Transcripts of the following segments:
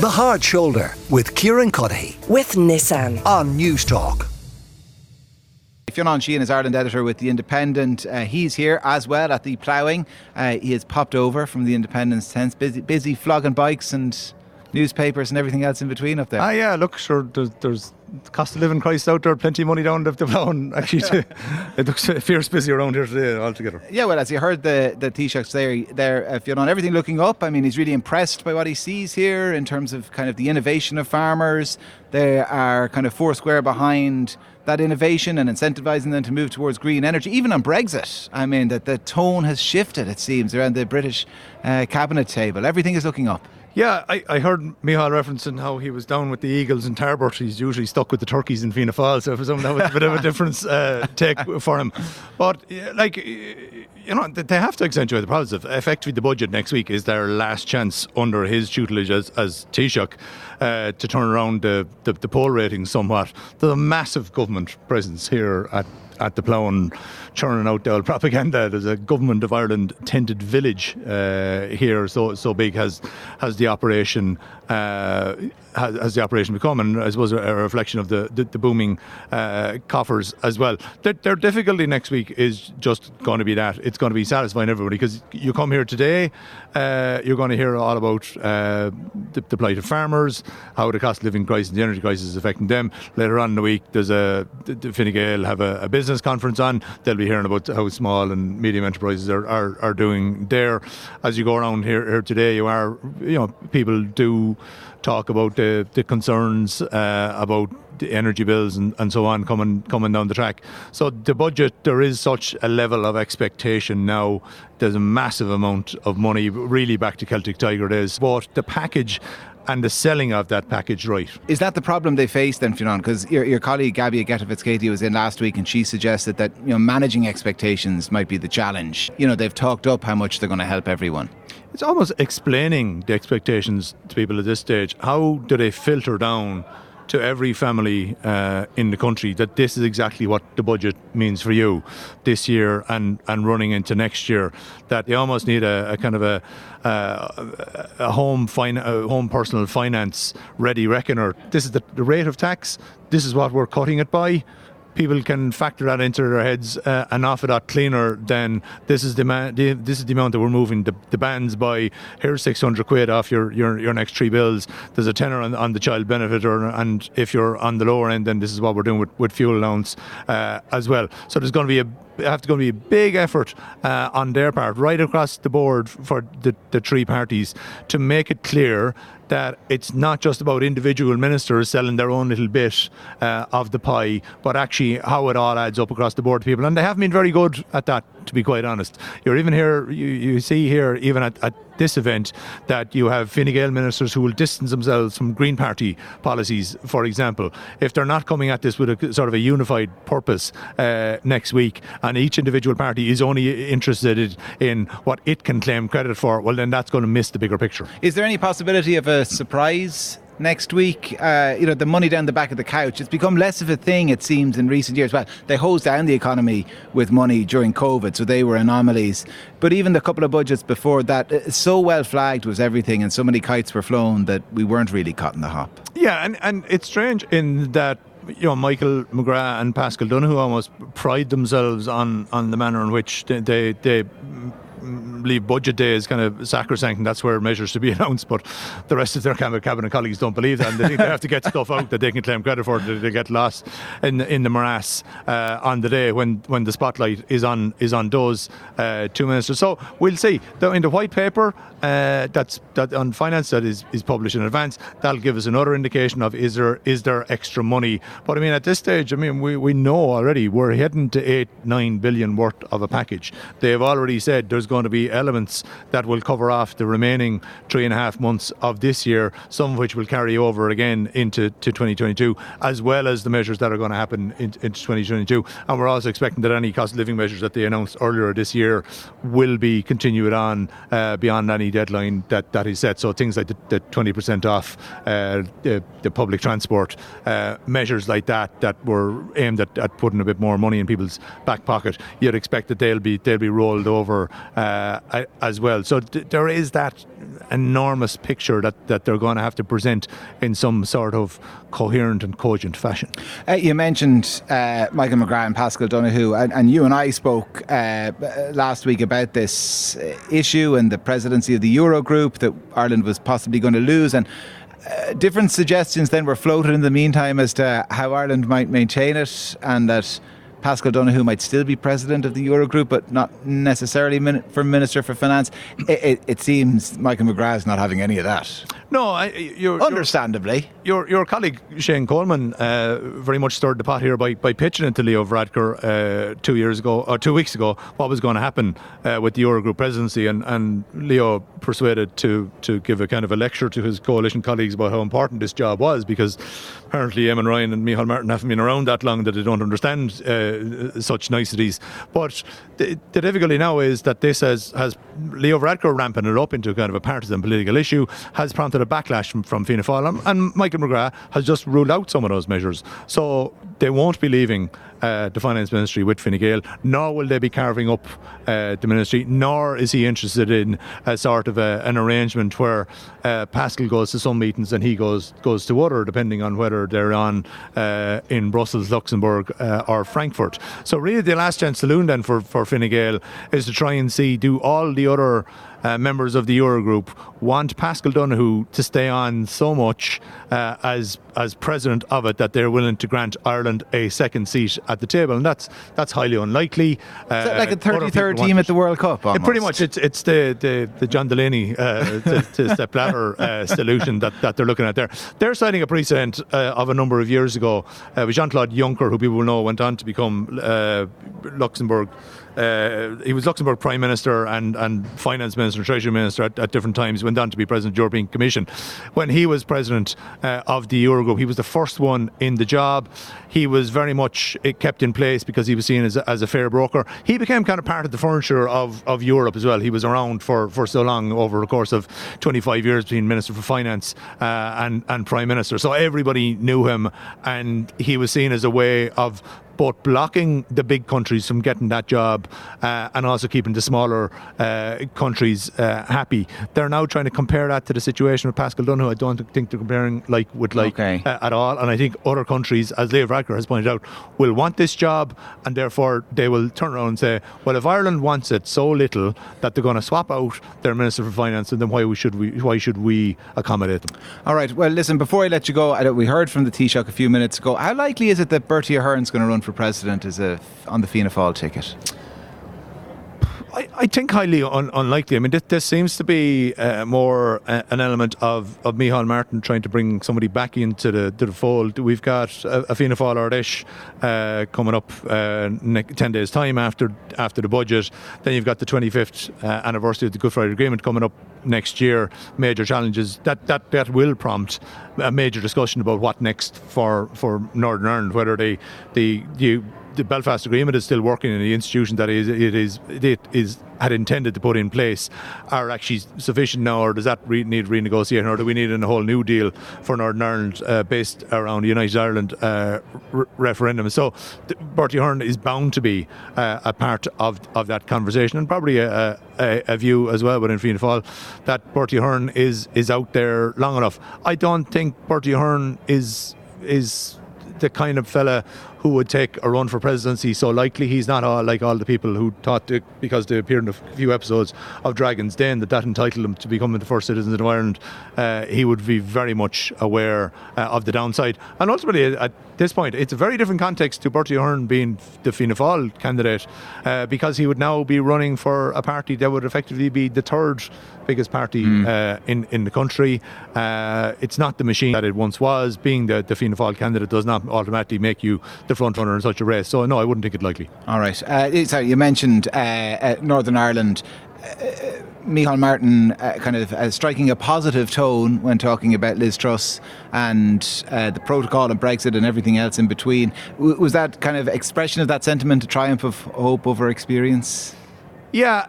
The Hard Shoulder with Kieran Cuddihy with Nissan. on News Talk. Fionn Sheahan is Ireland editor with The Independent. Uh, he's here as well at the ploughing. Uh, he has popped over from The Independent's tents, busy, busy flogging bikes and newspapers and everything else in between up there. Ah, yeah, look, sure, there's, there's cost of living crisis out there, plenty of money down the, the phone. Actually, to, it looks fierce busy around here today altogether. yeah, well, as you heard the the Taoiseach's there, there, uh, Fionn, everything looking up. I mean, he's really impressed by what he sees here in terms of kind of the innovation of farmers. They are kind of four square behind that innovation and incentivising them to move towards green energy. Even on Brexit, I mean, that the tone has shifted. It seems around the British uh, cabinet table. Everything is looking up. Yeah, I, I heard Micheál referencing how he was down with the Eagles in Tarbert. He's usually stuck with the turkeys in Fianna Fáil, so for some that was a bit of a difference uh, take for him. But like you know, they have to accentuate the positive. Effectively, the budget next week is their last chance under his tutelage as, as Taoiseach uh, to turn around the, the, the poll ratings somewhat. There's a massive government presence here at at the plough and churning out the propaganda. There's a government of Ireland tented village uh, here, so so big has has the operation uh, has, has the operation become, and I suppose a, reflection of the the, the booming uh, coffers as well. Their, their difficulty next week is just going to be that it's going to be satisfying everybody because you come here today, uh, you're going to hear all about uh, the, the plight of farmers, how the cost of living crisis, and the energy crisis is affecting them. Later on in the week, there's a the Fine Gael have a, a business conference on. They'll be hearing about how small and medium enterprises are, are, are doing there. As you go around here, here today, you are you know people do talk about the, the concerns uh, about the energy bills and, and so on coming coming down the track. So the budget, there is such a level of expectation now. There's a massive amount of money really back to Celtic Tiger days. But the package and the selling of that package right. Is that the problem they face then, Fionn? Because your, your colleague Gabby Ageta was in last week and she suggested that you know managing expectations might be the challenge. You know, they've talked up how much they're going to help everyone. It's almost explaining the expectations to people at this stage. How do they filter down to every family uh, in the country that this is exactly what the budget means for you this year and, and running into next year? That they almost need a, a kind of a, a, a home fin- a home personal finance ready reckoner. This is the, the rate of tax. This is what we're cutting it by people can factor that into their heads uh, and off it out cleaner than this is the, this is the amount that we're moving. The, the bands by here's 600 quid off your, your, your next three bills. There's a tenner on, on the child benefit or, and if you're on the lower end then this is what we're doing with, with fuel allowance uh, as well. So there's going to be a have to go to be a big effort uh, on their part, right across the board for the, the three parties, to make it clear that it's not just about individual ministers selling their own little bit uh, of the pie, but actually how it all adds up across the board to people. And they haven't been very good at that, to be quite honest. You're even here, you, you see here, even at, at this event, that you have Fine Gael ministers who will distance themselves from Green Party policies, for example. If they're not coming at this with a sort of a unified purpose uh, next week, and each individual party is only interested in what it can claim credit for, well, then that's going to miss the bigger picture. Is there any possibility of a surprise next week? Uh, you know, the money down the back of the couch. It's become less of a thing, it seems, in recent years. Well, they hosed down the economy with money during COVID, so they were anomalies. But even the couple of budgets before that, uh, so well flagged was everything, and so many kites were flown that we weren't really caught in the hop. Yeah, and, and it's strange in that you know Michael McGrath and Paschal Donohoe almost pride themselves on on the manner in which they they, they believe budget day is kind of sacrosanct and that's where measures should be announced. But the rest of their cabinet colleagues don't believe that, and they think they have to get stuff out that they can claim credit for that they get lost in in the morass uh, on the day when when the spotlight is on is on those uh, two ministers. So we'll see. In the white paper uh, that's that on finance that is, is published in advance, that'll give us another indication of is there is there extra money. But I mean at this stage, I mean we, we know already we're heading to eight nine billion worth of a package. They've already said there's going to be elements that will cover off the remaining three and a half months of this year, some of which will carry over again into to 2022, as well as the measures that are going to happen in, into 2022. And we're also expecting that any cost of living measures that they announced earlier this year will be continued on uh, beyond any deadline that, that is set. So things like the, the 20% off uh, the, the, public transport, uh, measures like that that were aimed at, at, putting a bit more money in people's back pocket, you'd expect that they'll be they'll be rolled over uh, as well. So there is that enormous picture that, that they're going to have to present in some sort of coherent and cogent fashion. Uh, you mentioned uh, Michael McGrath and Paschal Donohoe, and, and you and I spoke uh, last week about this uh, issue and the presidency of the Eurogroup that Ireland was possibly going to lose. And uh, different suggestions then were floated in the meantime as to how Ireland might maintain it and that Paschal Donohoe might still be president of the Eurogroup, but not necessarily min- for Minister for Finance. It, it, it seems Michael McGrath is not having any of that. No, I, you're, understandably. Your your colleague Shane Coleman uh, very much stirred the pot here by, by pitching it to Leo Varadkar uh, two years ago or two weeks ago what was going to happen uh, with the Eurogroup presidency, and, and Leo persuaded to to give a kind of a lecture to his coalition colleagues about how important this job was because apparently Eamon Ryan and Micheál Martin haven't been around that long that they don't understand uh, such niceties. But the, the, difficulty now is that this has has Leo Varadkar ramping it up into kind of a partisan political issue has prompted a backlash from, from Fianna Fáil, and, and Michael McGrath has just ruled out some of those measures. So they won't be leaving uh, the finance ministry with Fine Gael, nor will they be carving up uh, the ministry, nor is he interested in a sort of a, an arrangement where uh, Paschal goes to some meetings and he goes goes to other, depending on whether they're on uh, in Brussels, Luxembourg, uh, or Frankfurt. So really, the last chance saloon then for for Fine Gael is to try and see do all the other uh, members of the Eurogroup want Paschal Donohoe to stay on so much uh, as as president of it that they're willing to grant Ireland a second seat at the table, and that's that's highly unlikely. Uh, like a 33rd team at the World Cup? Almost. Pretty much, it's it's the the, the John Delaney uh, to, to step ladder uh, solution that, that they're looking at there. They're citing a precedent uh, of a number of years ago uh, with Jean Claude Juncker, who people will know went on to become uh, Luxembourg. Uh, he was Luxembourg Prime Minister and, and Finance Minister, and Treasury Minister at, at, different times. Went on to be President of the European Commission. When he was President uh, of the Eurogroup, he was the first one in the job. He was very much uh, kept in place because he was seen as as a fair broker. He became kind of part of the furniture of, of Europe as well. He was around for, for so long over a course of 25 years between Minister for Finance uh, and, and Prime Minister. So everybody knew him and he was seen as a way of both blocking the big countries from getting that job uh, and also keeping the smaller uh, countries uh, happy. They're now trying to compare that to the situation with Paschal Donohoe. I don't think they're comparing like with like okay. Uh, at all. And I think other countries, as Leo Varadkar has pointed out, will want this job and therefore they will turn around and say, well, if Ireland wants it so little that they're going to swap out their Minister for Finance, and then why should we why should we accommodate them? All right. Well, listen, before I let you go, we heard from the Taoiseach a few minutes ago. How likely is it that Bertie Ahern's going to run for for president is a, on the Fianna Fáil ticket? I, I think highly un, unlikely. I mean, this, this seems to be uh, more uh, an element of, of Micheál Martin trying to bring somebody back into the, the fold. We've got a, a Fianna Fáil Ard Fheis uh, coming up uh, 10 days' time after after the budget. Then you've got the 25th uh, anniversary of the Good Friday Agreement coming up next year. Major challenges that, that, that will prompt a major discussion about what next for, for Northern Ireland, whether they, they, you the Belfast Agreement is still working in the institution that is, it is it is had intended to put in place are actually sufficient now, or does that re- need renegotiating, or do we need a whole new deal for Northern Ireland uh, based around the United Ireland uh, re- referendum? So Bertie Ahern is bound to be uh, a part of, of that conversation, and probably a, a, a view as well within Fianna Fáil that Bertie Ahern is is out there long enough. I don't think Bertie Ahern is is the kind of fella who would take a run for presidency so likely. He's not all, like all the people who thought, because they appeared in a few episodes of Dragon's Den, that that entitled him to becoming the first citizen of Ireland. Uh, he would be very much aware uh, of the downside. And ultimately, at this point, it's a very different context to Bertie Ahern being the Fianna Fáil candidate, uh, because he would now be running for a party that would effectively be the third biggest party mm. in, in the country. Uh, it's not the machine that it once was. Being the, the Fianna Fáil candidate does not automatically make you the front runner in such a race. So no, I wouldn't think it likely. All right. Uh, sorry, you mentioned uh, uh, Northern Ireland. Uh, Micheál Martin uh, kind of uh, striking a positive tone when talking about Liz Truss and uh, the protocol and Brexit and everything else in between. W- was that kind of expression of that sentiment a triumph of hope over experience? Yeah,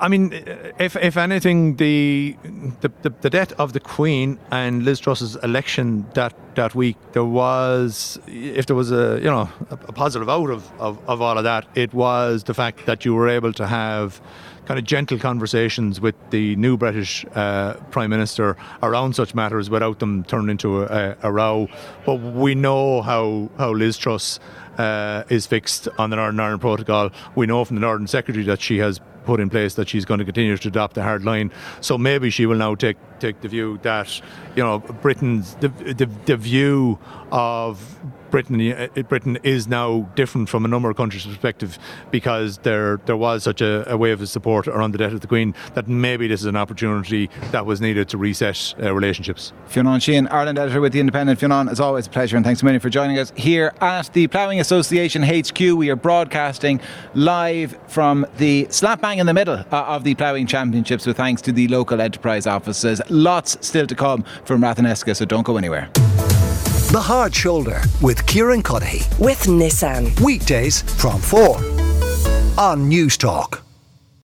I mean, if if anything, the, the the, the death of the Queen and Liz Truss's election that, that week, there was, if there was a you know a, a positive out of, of, of all of that, it was the fact that you were able to have kind of gentle conversations with the new British uh, Prime Minister around such matters without them turning into a, a row. But we know how, how Liz Truss uh, is fixed on the Northern Ireland Protocol. We know from the Northern Secretary that she has put in place that she's going to continue to adopt the hard line. So maybe she will now take take the view that you know Britain's the the, the view of Britain uh, Britain is now different from a number of countries' perspective because there there was such a, a wave of support around the death of the Queen that maybe this is an opportunity that was needed to reset uh, relationships. Fionn Sheahan, Ireland editor with the Independent. Fionn, as always, a pleasure and thanks a million for joining us here at the Ploughing Association HQ. We are broadcasting live from the slap bang in the middle uh, of the Ploughing Championships with thanks to the local enterprise offices. Lots still to come from Ratheniska, so don't go anywhere. The Hard Shoulder with Kieran Cuddihy. With Nissan. Weekdays from 4 on Newstalk.